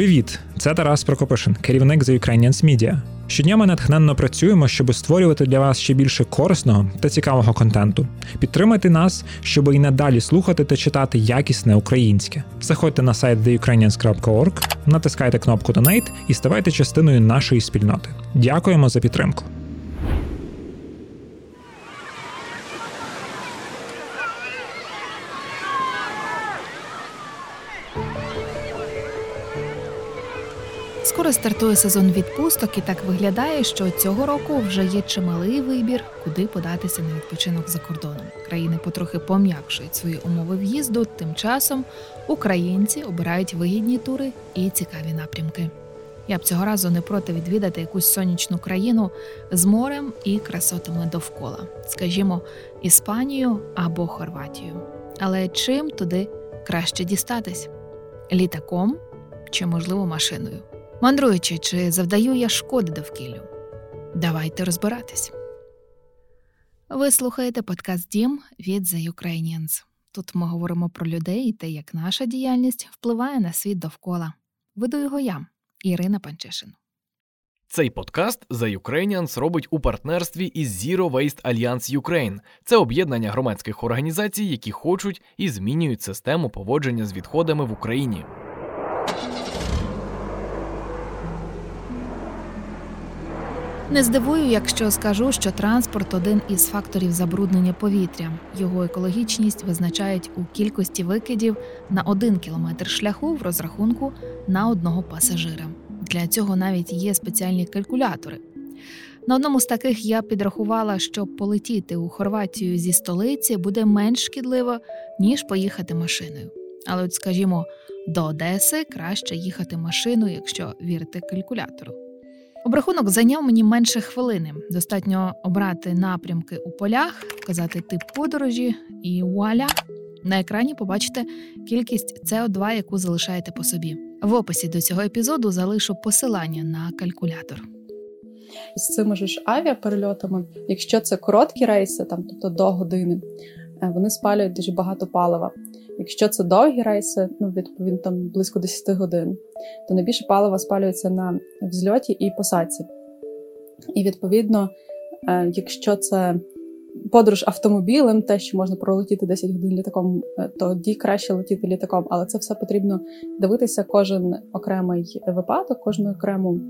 Привіт! Це Тарас Прокопишин, керівник The Ukrainians Media. Щодня ми натхненно працюємо, щоб створювати для вас ще більше корисного та цікавого контенту. Підтримайте нас, щоб і надалі слухати та читати якісне українське. Заходьте на сайт theukrainians.org, натискайте кнопку Donate і ставайте частиною нашої спільноти. Дякуємо за підтримку. Скоро стартує сезон відпусток, і так виглядає, що цього року вже є чималий вибір, куди податися на відпочинок за кордоном. Країни потрохи пом'якшують свої умови в'їзду. Тим часом українці обирають вигідні тури і цікаві напрямки. Я б цього разу не проти відвідати якусь сонячну країну з морем і красотами довкола, скажімо, Іспанію або Хорватію. Але чим туди краще дістатись? Літаком чи, можливо, машиною? Мандруючи, чи завдаю я шкоди довкіллю? Давайте розбиратись. Ви слухаєте подкаст Дім від The Ukrainians. Тут ми говоримо про людей і те, як наша діяльність впливає на світ довкола. Веду його я, Ірина Панчишин. Цей подкаст The Ukrainians робить у партнерстві із Zero Waste Alliance Ukraine. Це об'єднання громадських організацій, які хочуть і змінюють систему поводження з відходами в Україні. Не здивую, якщо скажу, що транспорт один із факторів забруднення повітря. Його екологічність визначають у кількості викидів на один кілометр шляху в розрахунку на одного пасажира. Для цього навіть є спеціальні калькулятори. На одному з таких я підрахувала, що полетіти у Хорватію зі столиці буде менш шкідливо, ніж поїхати машиною. Але, от, скажімо, до Одеси краще їхати машиною, якщо вірити калькулятору. Обрахунок зайняв мені менше хвилини. Достатньо обрати напрямки у полях, вказати тип подорожі, і вуаля! На екрані побачите кількість СО2, яку залишаєте по собі. В описі до цього епізоду залишу посилання на калькулятор. З цими ж авіаперельотами, якщо це короткі рейси, там тобто до години, е, вони спалюють дуже багато палива. Якщо це довгі рейси, ну відповідно там близько 10 годин, то найбільше палива спалюється на взльоті і посадці. І відповідно, е, якщо це подорож автомобілем, те, що можна пролетіти 10 годин літаком, е, тоді краще летіти літаком, але це все потрібно дивитися кожен окремий випадок, кожну окрему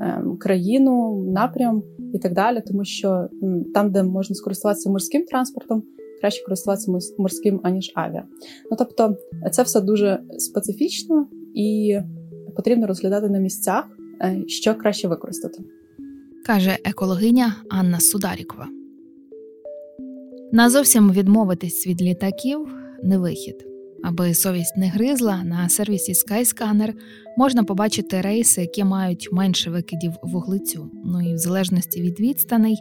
ем, країну, напрям і так далі, тому що там, де можна скористуватися морським транспортом краще користуватися морським, аніж авіа. Ну тобто, це все дуже специфічно і потрібно розглядати на місцях, е, що краще використати. Каже екологиня Анна Сударікова. Назовсім відмовитись від літаків не вихід. Аби совість не гризла, на сервісі Skyscanner можна побачити рейси, які мають менше викидів вуглецю. Ну і в залежності від відстаней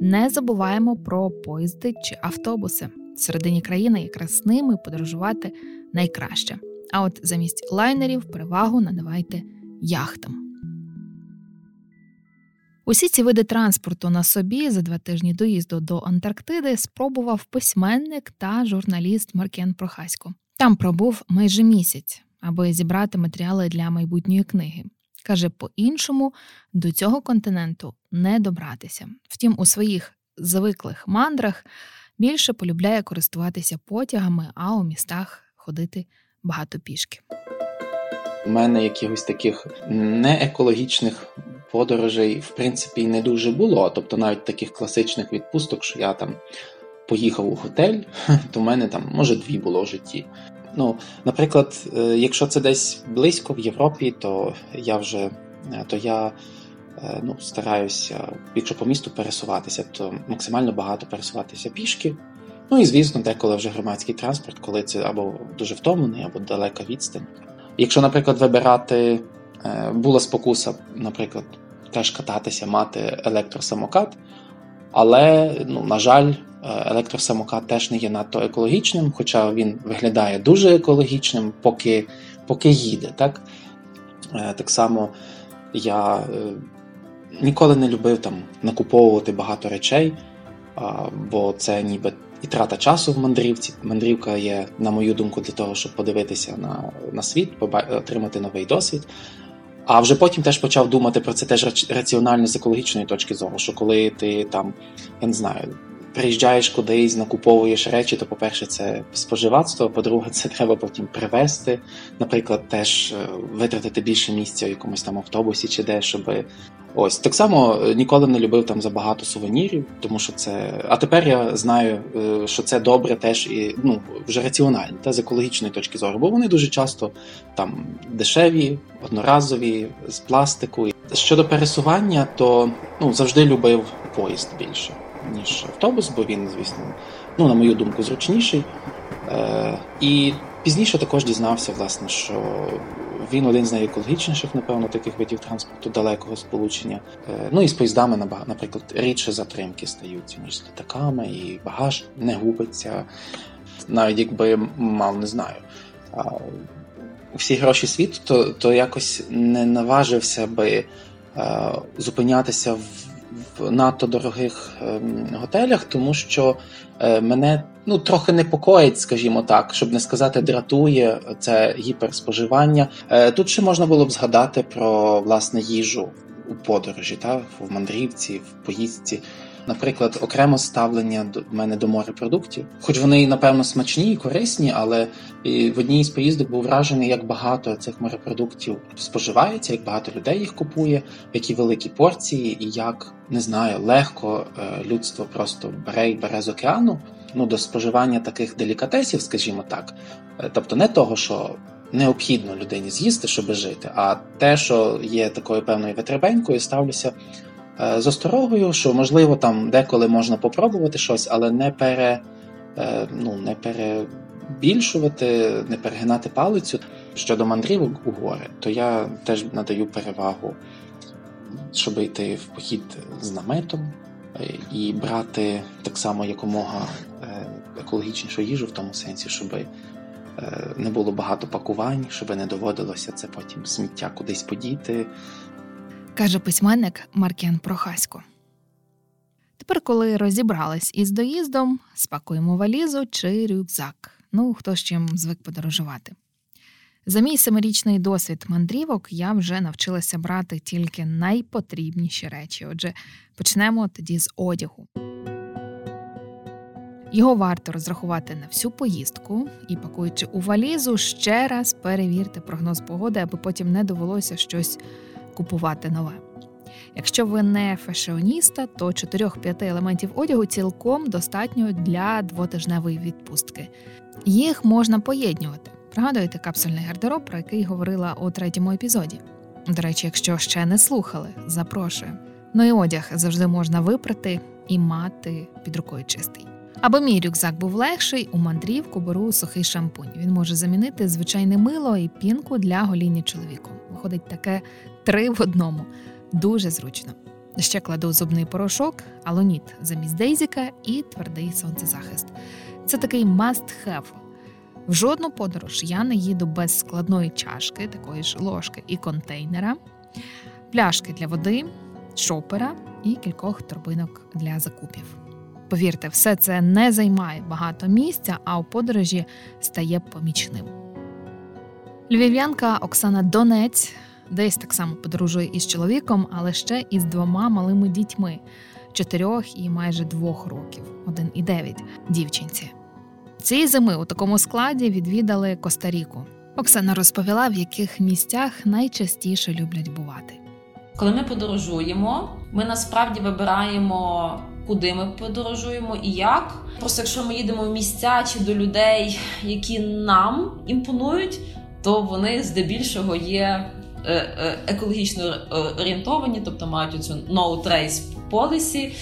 не забуваємо про поїзди чи автобуси. В середині країни якраз ними подорожувати найкраще. А от замість лайнерів перевагу надавайте яхтам. Усі ці види транспорту на собі за два тижні доїзду до Антарктиди спробував письменник та журналіст Маркен Прохасько. Там пробув майже місяць, аби зібрати матеріали для майбутньої книги. Каже, по-іншому до цього континенту не добратися. Втім, у своїх звиклих мандрах більше полюбляє користуватися потягами, а у містах ходити багато пішки. У мене якихось таких неекологічних подорожей, в принципі, не дуже було. Тобто, навіть таких класичних відпусток, що я там поїхав у готель, то в мене там, може, дві було в житті. Ну, Наприклад, е, якщо це десь близько в Європі, то я вже е, то я е, ну, стараюся, якщо по місту пересуватися, то максимально багато пересуватися пішки. Ну і звісно, деколи вже громадський транспорт, коли це або дуже втомлений, або далека відстань. Якщо, наприклад, вибирати була спокуса, наприклад, теж кататися, мати електросамокат, але, ну, на жаль, електросамокат теж не є надто екологічним, хоча він виглядає дуже екологічним, поки поки їде. Так е, Так само я е, ніколи не любив там накуповувати багато речей, бо це ніби і трата часу в мандрівці. Мандрівка є, на мою думку, для того, щоб подивитися на на світ, отримати новий досвід. А вже потім теж почав думати про це теж раціонально з екологічної точки зору, що коли ти там, я не знаю, приїжджаєш кудись, накуповуєш речі, то, по-перше, це споживацтво, по-друге, це треба потім привезти. Наприклад, теж е, витратити більше місця в якомусь там автобусі чи де, щоб. Ось так само е, ніколи не любив там забагато сувенірів, тому що це. А тепер я знаю, е, що це добре теж і ну вже раціонально, та з екологічної точки зору, бо вони дуже часто там дешеві, одноразові, з пластику. Щодо пересування, то ну завжди любив поїзд більше ніж автобус, бо він, звісно, ну, на мою думку, зручніший. Е, І пізніше також дізнався, власне, що він один з найекологічніших, напевно, таких видів транспорту далекого сполучення. Е, Ну і з поїздами, наприклад, рідше затримки стаються, ніж з літаками, і багаж не губиться. Навіть якби мав, не знаю. Всі гроші світу, то то якось не наважився би е, зупинятися в в надто дорогих ем, готелях, тому що е, мене ну трохи непокоїть, скажімо так, щоб не сказати, дратує це гіперспоживання. Е, тут ще можна було б згадати про власне їжу у подорожі, та в мандрівці, в поїздці наприклад, окремо ставлення до мене до морепродуктів. Хоч вони, напевно, смачні і корисні, але в одній з поїздок був вражений, як багато цих морепродуктів споживається, як багато людей їх купує, які великі порції, і як не знаю, легко е, людство просто бере і бере з океану. Ну, до споживання таких делікатесів, скажімо так, е, тобто не того, що необхідно людині з'їсти, щоб жити, а те, що є такою певною витребенькою, ставлюся з осторогою, що можливо там деколи можна попробувати щось, але не пере, е, ну, не перебільшувати, не перегинати палицю. Щодо мандрівок у гори, то я теж надаю перевагу, щоб йти в похід з наметом е, і брати так само якомога екологічнішу їжу в тому сенсі, щоб не було багато пакувань, щоб не доводилося це потім сміття кудись подіти каже письменник Маркіан Прохасько. Тепер, коли розібрались із доїздом, спакуємо валізу чи рюкзак. Ну, хто з чим звик подорожувати. За мій семирічний досвід мандрівок я вже навчилася брати тільки найпотрібніші речі. Отже, почнемо тоді з одягу. Його варто розрахувати на всю поїздку і, пакуючи у валізу, ще раз перевірте прогноз погоди, аби потім не довелося щось купувати нове. Якщо ви не фешіоніста, то 4-5 елементів одягу цілком достатньо для двотижневої відпустки. Їх можна поєднювати. Пригадуєте капсульний гардероб, про який говорила у третьому епізоді. До речі, якщо ще не слухали, запрошую. Ну і одяг завжди можна випрати і мати під рукою чистий. Аби мій рюкзак був легший, у мандрівку беру сухий шампунь. Він може замінити звичайне мило і пінку для гоління чоловіку. Виходить таке три в одному. Дуже зручно. Ще кладу зубний порошок, алоніт замість дейзіка і твердий сонцезахист. Це такий must-have. В жодну подорож я не їду без складної чашки, такої ж ложки і контейнера, пляшки для води, шопера і кількох торбинок для закупів. Повірте, все це не займає багато місця, а у подорожі стає помічним. Львів'янка Оксана Донець десь так само подорожує із чоловіком, але ще із двома малими дітьми чотирьох і майже двох років, один і дев'ять дівчинці. Цієї зими у такому складі відвідали Коста-Ріку. Оксана розповіла, в яких місцях найчастіше люблять бувати. Коли ми подорожуємо, ми насправді вибираємо, куди ми подорожуємо і як. Просто якщо ми їдемо в місця чи до людей, які нам імпонують, то вони здебільшого є Е, е, екологічно орієнтовані, тобто мають оцю no trace policy.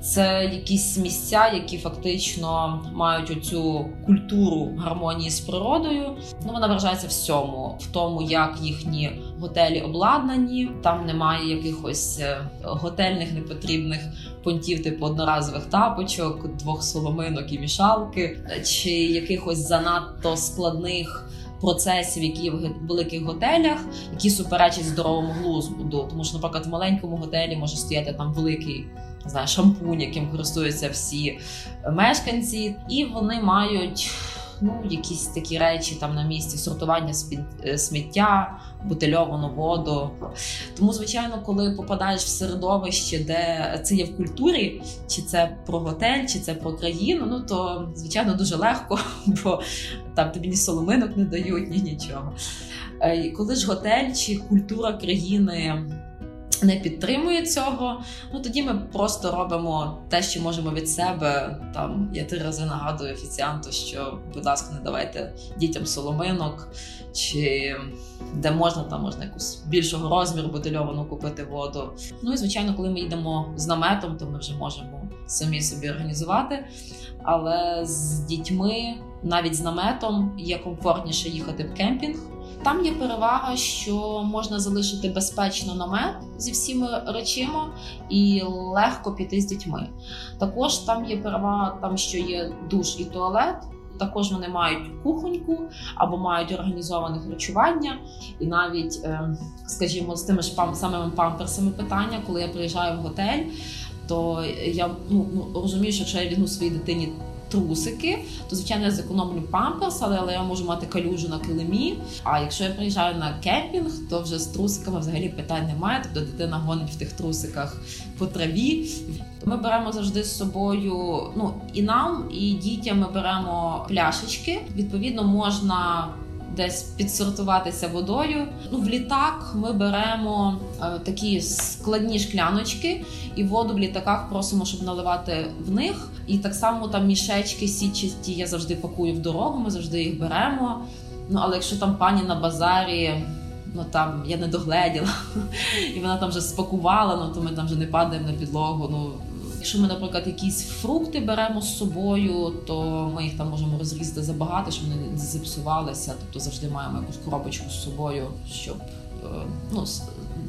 Це якісь місця, які фактично мають оцю культуру гармонії з природою. Ну вона вражається всьому, в тому, як їхні готелі обладнані. Там немає якихось е, готельних непотрібних понтів, типу одноразових тапочок, двох соломинок і мішалки, чи якихось занадто складних процесів, які в великих готелях, які суперечать здоровому глузду. Тому що, наприклад, в маленькому готелі може стояти там великий не знаю, шампунь, яким користуються всі мешканці, і вони мають ну, якісь такі речі там на місці сортування е, сміття, бутильовану воду. Тому, звичайно, коли попадаєш в середовище, де це є в культурі, чи це про готель, чи це про країну, ну то звичайно дуже легко, бо там тобі ні соломинок не дають, ні нічого. Е, коли ж готель чи культура країни не підтримує цього, ну тоді ми просто робимо те, що можемо від себе. Там я три рази нагадую офіціанту, що, будь ласка, не давайте дітям соломинок, чи де можна, там можна якусь більшого розміру бутильовану купити воду. Ну і звичайно, коли ми йдемо з наметом, то ми вже можемо самі собі організувати. Але з дітьми, навіть з наметом, є комфортніше їхати в кемпінг. Там є перевага, що можна залишити безпечно намет зі всіма речима і легко піти з дітьми. Також там є перевага, там що є душ і туалет. Також вони мають кухоньку або мають організоване харчування, і навіть, е, скажімо, з тими ж самими памперсами питання, коли я приїжджаю в готель, то я ну, ну розумію, що якщо я візьму своїй дитині трусики, то звичайно я зекономлю памперс, але, я можу мати калюжу на килимі. А якщо я приїжджаю на кемпінг, то вже з трусиками взагалі питань немає. Тобто дитина гонить в тих трусиках по траві. Ми беремо завжди з собою. Ну і нам, і дітям ми беремо пляшечки. Відповідно, можна десь підсортуватися водою. Ну, В літак ми беремо е, такі складні шкляночки, і воду в літаках просимо, щоб наливати в них. І так само там мішечки січасті я завжди пакую в дорогу, ми завжди їх беремо. Ну, Але якщо там пані на базарі. Ну там я не догледіла, і вона там вже спакувала, ну то ми там вже не падаємо на підлогу. Ну Якщо ми, наприклад, якісь фрукти беремо з собою, то ми їх там можемо розрізати забагато, щоб вони не зіпсувалися. Тобто завжди маємо якусь коробочку з собою, щоб е, ну,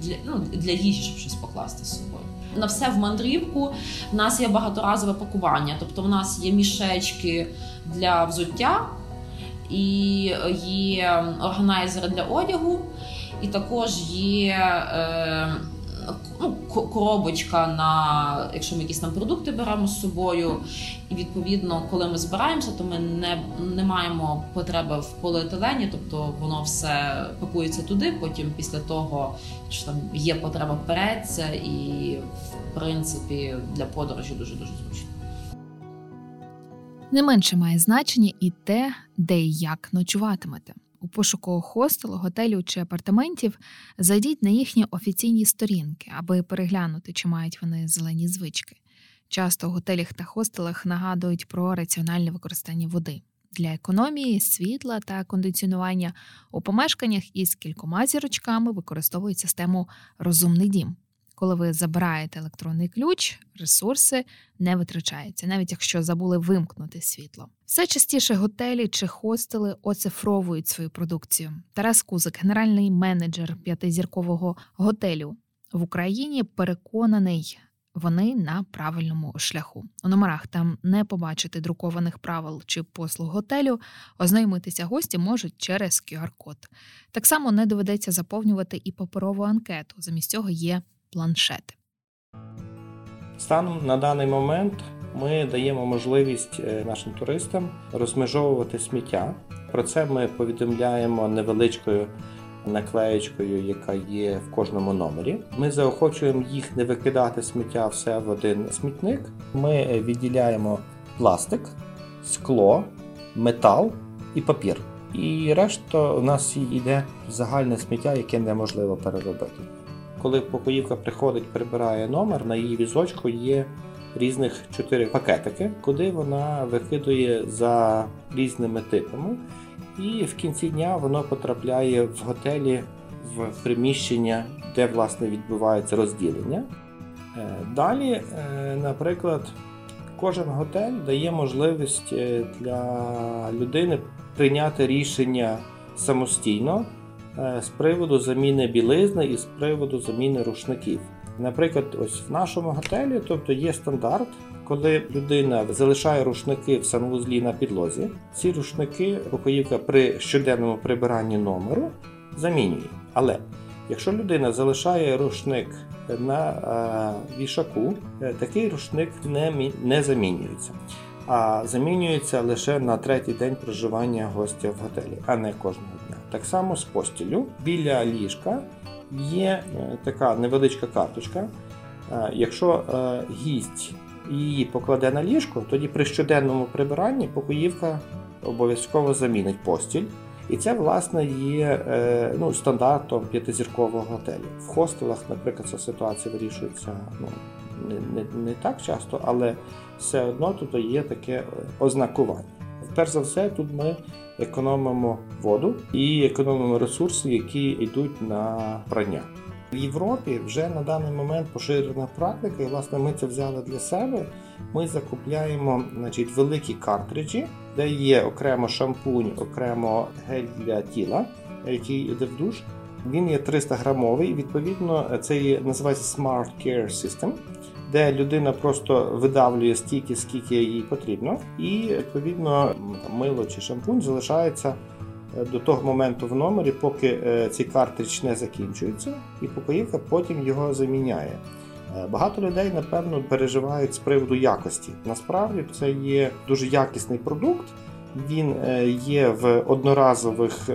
для ну, для їжі, щоб щось покласти з собою. На все в мандрівку в нас є багаторазове пакування, тобто в нас є мішечки для взуття і є органайзери для одягу, і також є. Е, ну, коробочка на якщо ми якісь там продукти беремо з собою. І відповідно, коли ми збираємося, то ми не не маємо потреби в поліетилені, тобто воно все пакується туди. Потім після того, що там є потреба переться, і в принципі для подорожі дуже дуже зручно. Не менше має значення і те, де і як ночуватимете. У пошуку хостелу, готелю чи апартаментів зайдіть на їхні офіційні сторінки, аби переглянути, чи мають вони зелені звички. Часто в готелях та хостелах нагадують про раціональне використання води для економії, світла та кондиціонування у помешканнях із кількома зірочками використовують систему Розумний дім. Коли ви забираєте електронний ключ, ресурси не витрачаються, навіть якщо забули вимкнути світло. Все частіше готелі чи хостели оцифровують свою продукцію. Тарас Кузик, генеральний менеджер п'ятизіркового готелю в Україні, переконаний. Вони на правильному шляху. У номерах там не побачити друкованих правил чи послуг готелю, ознайомитися гості можуть через QR-код. Так само не доведеться заповнювати і паперову анкету. Замість цього є планшети. Станом на даний момент ми даємо можливість е, нашим туристам розмежовувати сміття. Про це ми повідомляємо невеличкою наклеєчкою, яка є в кожному номері. Ми заохочуємо їх не викидати сміття все в один смітник. Ми відділяємо пластик, скло, метал і папір. І решта у нас йде загальне сміття, яке неможливо переробити коли покоївка приходить, прибирає номер, на її візочку є різних чотири пакетики, куди вона викидує за різними типами. І в кінці дня воно потрапляє в готелі в приміщення, де власне відбувається розділення. Е, далі, е, наприклад, кожен готель дає можливість е, для людини прийняти рішення самостійно. Е, з приводу заміни білизни і з приводу заміни рушників. Наприклад, ось в нашому готелі, тобто є стандарт, коли людина залишає рушники в санвузлі на підлозі. Ці рушники покоївка при щоденному прибиранні номеру замінює. Але якщо людина залишає рушник на е, вішаку, е, такий рушник не, не замінюється. А замінюється лише на третій день проживання гостя в готелі, а не кожного. Так само з постілю біля ліжка є е, така невеличка карточка. Е, якщо е, гість її покладе на ліжко, тоді при щоденному прибиранні покоївка обов'язково замінить постіль. І це, власне, є ну, стандартом п'ятизіркового готелю. В хостелах, наприклад, ця ситуація вирішується ну, не, не, не так часто, але все одно тут є таке ознакування. Перш за все, тут ми економимо воду і економимо ресурси, які йдуть на прання. В Європі вже на даний момент поширена практика, і власне ми це взяли для себе. Ми закупляємо значить, великі картриджі, де є окремо шампунь, окремо гель для тіла, який йде в душ. Він є 300 грамовий. Відповідно, це є, називається Smart Care System де людина просто видавлює стільки, скільки їй потрібно, і відповідно мило чи шампунь залишається е, до того моменту в номері, поки е, цей картридж не закінчується, і покоївка потім його заміняє. Е, багато людей, напевно, переживають з приводу якості. Насправді це є дуже якісний продукт. Він є в одноразових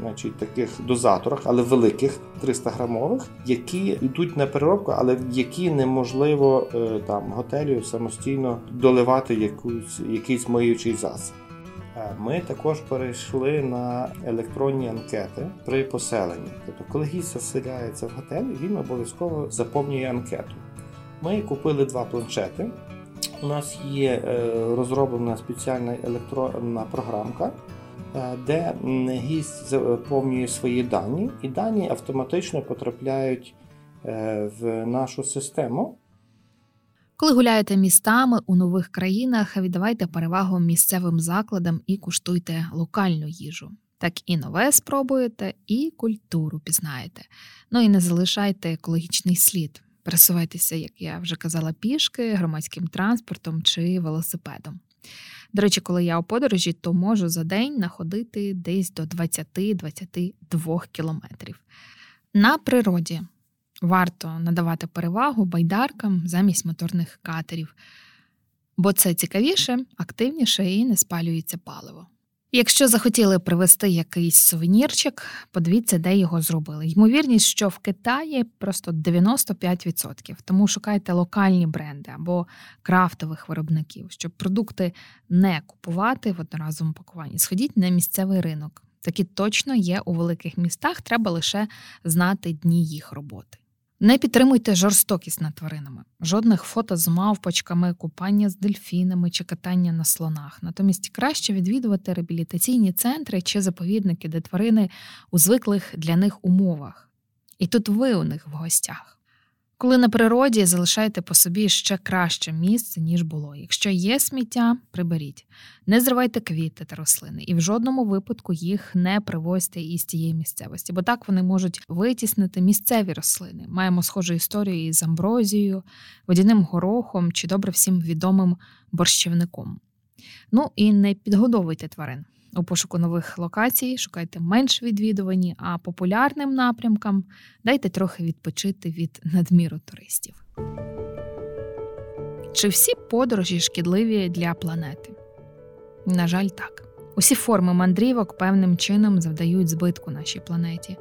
значить, таких дозаторах, але великих 300 грамових, які йдуть на переробку, але які неможливо е, там готелю самостійно доливати якусь якийсь миючий засіб. Е, ми також перейшли на електронні анкети при поселенні. Тобто, коли гість заселяється в готель, він обов'язково заповнює анкету. Ми купили два планшети. У нас є е, розроблена спеціальна електронна програмка, де гість заповнює свої дані, і дані автоматично потрапляють е, в нашу систему. Коли гуляєте містами у нових країнах, віддавайте перевагу місцевим закладам і куштуйте локальну їжу. Так і нове спробуєте, і культуру пізнаєте. Ну і не залишайте екологічний слід. Пересувайтеся, як я вже казала, пішки, громадським транспортом чи велосипедом. До речі, коли я у подорожі, то можу за день находити десь до 20-22 кілометрів. На природі варто надавати перевагу байдаркам замість моторних катерів, бо це цікавіше, активніше і не спалюється паливо. Якщо захотіли привезти якийсь сувенірчик, подивіться, де його зробили. Ймовірність, що в Китаї просто 95%, тому шукайте локальні бренди або крафтових виробників, щоб продукти не купувати в одноразовому пакуванні. Сходіть на місцевий ринок. Такі точно є у великих містах, треба лише знати дні їх роботи. Не підтримуйте жорстокість над тваринами, жодних фото з мавпочками, купання з дельфінами чи катання на слонах. Натомість краще відвідувати реабілітаційні центри чи заповідники, де тварини у звиклих для них умовах. І тут ви у них в гостях. Коли на природі залишайте по собі ще краще місце, ніж було. Якщо є сміття, приберіть. Не зривайте квіти та рослини, і в жодному випадку їх не привозьте із тієї місцевості, бо так вони можуть витіснити місцеві рослини. Маємо схожу історію із амброзією, водяним горохом чи добре всім відомим борщівником. Ну і не підгодовуйте тварин. У пошуку нових локацій шукайте менш відвідувані, а популярним напрямкам дайте трохи відпочити від надміру туристів. Чи всі подорожі шкідливі для планети? На жаль, так. Усі форми мандрівок певним чином завдають збитку нашій планеті.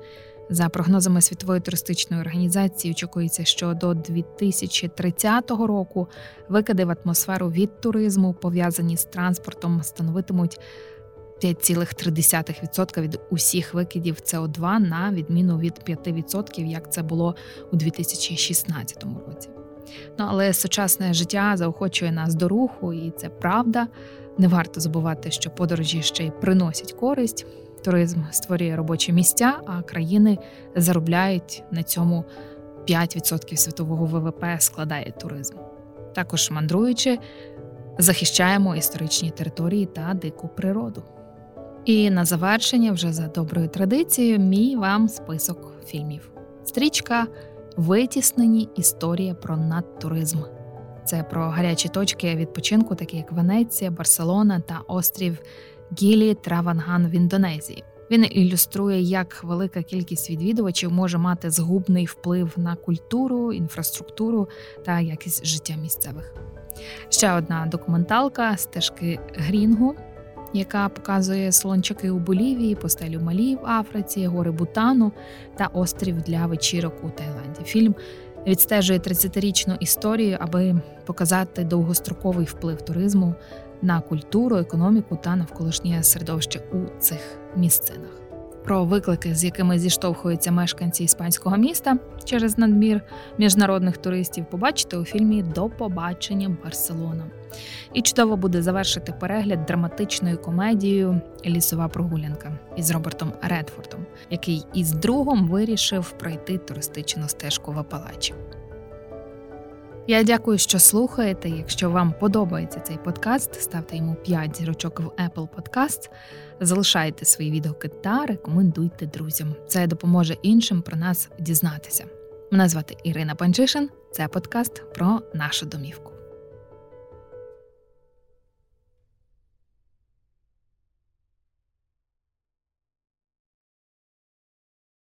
За прогнозами Світової туристичної організації, очікується, що до 2030 року викиди в атмосферу від туризму, пов'язані з транспортом, становитимуть 5,3% від усіх викидів СО2 на відміну від 5%, як це було у 2016 році. Ну але сучасне життя заохочує нас до руху, і це правда. Не варто забувати, що подорожі ще й приносять користь. Туризм створює робочі місця, а країни заробляють на цьому 5% світового ВВП складає туризм. Також мандруючи, захищаємо історичні території та дику природу. І на завершення, вже за доброю традицією, мій вам список фільмів. Стрічка витіснені історія про надтуризм. Це про гарячі точки відпочинку, такі як Венеція, Барселона та острів Гілі Траванган в Індонезії. Він ілюструє, як велика кількість відвідувачів може мати згубний вплив на культуру, інфраструктуру та якість життя місцевих. Ще одна документалка стежки Грінгу, яка показує слончаки у Болівії, постелю Малі в Африці, гори Бутану та острів для вечірок у Таїланді. Фільм відстежує 30-річну історію, аби показати довгостроковий вплив туризму на культуру, економіку та навколишнє середовище у цих місцинах. Про виклики, з якими зіштовхуються мешканці іспанського міста через надмір міжнародних туристів, побачите у фільмі До побачення Барселона. І чудово буде завершити перегляд драматичною комедією Лісова прогулянка із Робертом Редфордом, який із другом вирішив пройти туристичну стежку в Апалачі. Я дякую, що слухаєте. Якщо вам подобається цей подкаст, ставте йому 5 зірочок в Apple Podcast, залишайте свої відгуки та рекомендуйте друзям. Це допоможе іншим про нас дізнатися. Мене звати Ірина Панчишин. Це подкаст про нашу домівку.